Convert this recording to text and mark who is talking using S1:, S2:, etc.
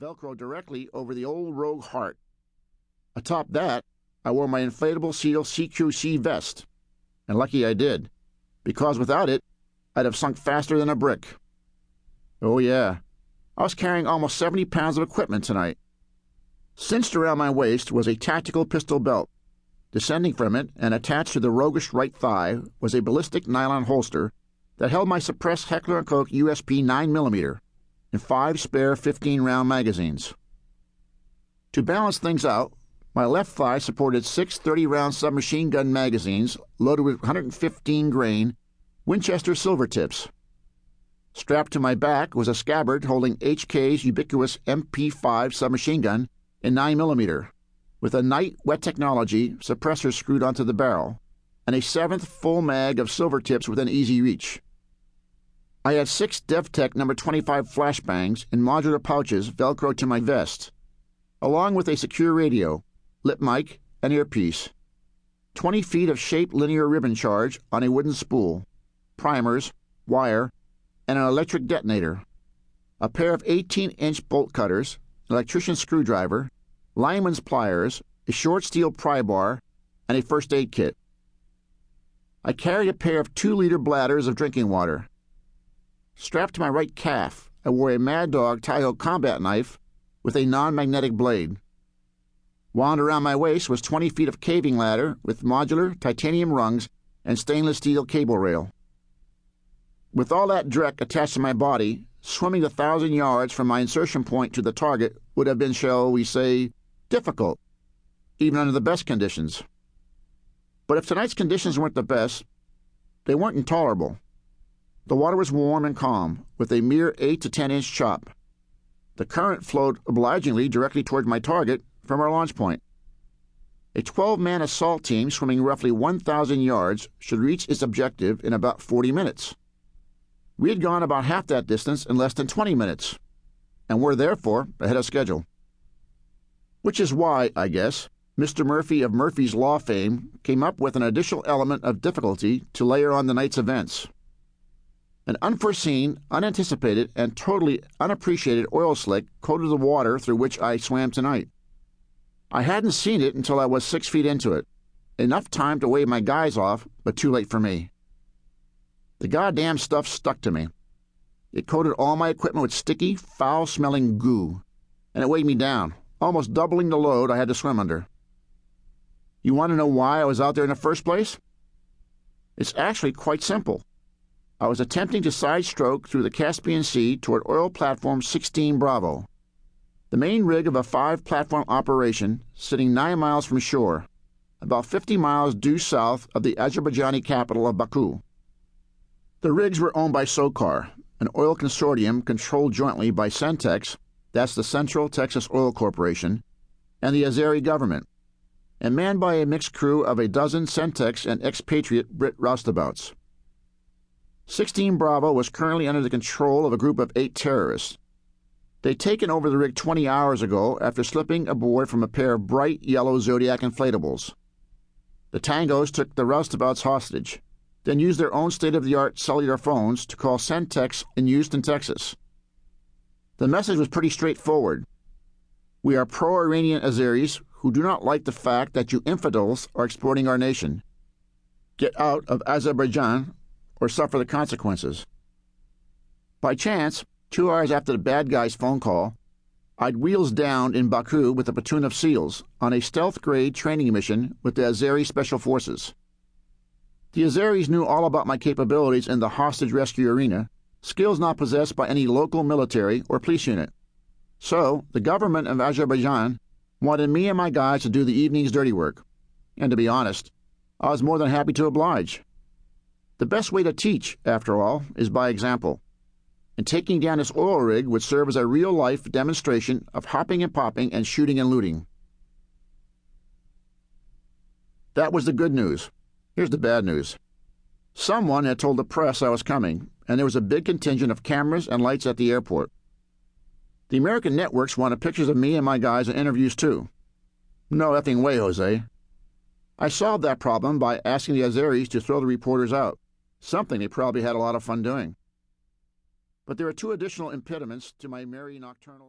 S1: Velcro directly over the old Rogue heart. Atop that, I wore my inflatable seal CQC vest. And lucky I did, because without it, I'd have sunk faster than a brick. Oh, yeah, I was carrying almost 70 pounds of equipment tonight. Cinched around my waist was a tactical pistol belt. Descending from it and attached to the roguish right thigh was a ballistic nylon holster that held my suppressed Heckler & Koch USP 9mm and five spare 15-round magazines. To balance things out, my left thigh supported six 30-round submachine gun magazines loaded with 115 grain Winchester silver tips. Strapped to my back was a scabbard holding HK's ubiquitous MP5 submachine gun in 9mm, with a Knight wet technology suppressor screwed onto the barrel, and a seventh full mag of silver tips within easy reach. I have six Def-Tec number 25 flashbangs in modular pouches velcro to my vest, along with a secure radio, lip mic, and earpiece. 20 feet of shaped linear ribbon charge on a wooden spool, primers, wire, and an electric detonator. A pair of 18 inch bolt cutters, an electrician's screwdriver, lineman's pliers, a short steel pry bar, and a first aid kit. I carried a pair of two liter bladders of drinking water Strapped to my right calf, I wore a Mad Dog Taiho combat knife with a non magnetic blade. Wound around my waist was 20 feet of caving ladder with modular titanium rungs and stainless steel cable rail. With all that dreck attached to my body, swimming the thousand yards from my insertion point to the target would have been, shall we say, difficult, even under the best conditions. But if tonight's conditions weren't the best, they weren't intolerable. The water was warm and calm, with a mere 8 to 10 inch chop. The current flowed obligingly directly toward my target from our launch point. A 12 man assault team swimming roughly 1,000 yards should reach its objective in about 40 minutes. We had gone about half that distance in less than 20 minutes, and were therefore ahead of schedule. Which is why, I guess, Mr. Murphy of Murphy's Law fame came up with an additional element of difficulty to layer on the night's events. An unforeseen, unanticipated, and totally unappreciated oil slick coated the water through which I swam tonight. I hadn't seen it until I was six feet into it. Enough time to wave my guys off, but too late for me. The goddamn stuff stuck to me. It coated all my equipment with sticky, foul smelling goo, and it weighed me down, almost doubling the load I had to swim under. You want to know why I was out there in the first place? It's actually quite simple. I was attempting to side stroke through the Caspian Sea toward oil platform 16 Bravo, the main rig of a five platform operation sitting nine miles from shore, about 50 miles due south of the Azerbaijani capital of Baku. The rigs were owned by SOCAR, an oil consortium controlled jointly by Centex, that's the Central Texas Oil Corporation, and the Azeri government, and manned by a mixed crew of a dozen Centex and expatriate Brit roustabouts. 16 Bravo was currently under the control of a group of eight terrorists. They'd taken over the rig 20 hours ago after slipping aboard from a pair of bright yellow Zodiac inflatables. The Tangos took the roustabouts hostage, then used their own state of the art cellular phones to call Centex in Houston, Texas. The message was pretty straightforward. We are pro Iranian Azeris who do not like the fact that you infidels are exploiting our nation. Get out of Azerbaijan or suffer the consequences. By chance, two hours after the bad guy's phone call, I'd wheels down in Baku with a platoon of SEALs on a stealth grade training mission with the Azeri Special Forces. The Azeris knew all about my capabilities in the hostage rescue arena, skills not possessed by any local military or police unit. So, the government of Azerbaijan wanted me and my guys to do the evening's dirty work. And to be honest, I was more than happy to oblige. The best way to teach, after all, is by example. And taking down this oil rig would serve as a real life demonstration of hopping and popping and shooting and looting. That was the good news. Here's the bad news. Someone had told the press I was coming, and there was a big contingent of cameras and lights at the airport. The American networks wanted pictures of me and my guys and interviews too. No effing way, Jose. I solved that problem by asking the Azeris to throw the reporters out something they probably had a lot of fun doing. But there are two additional impediments to my merry nocturnal.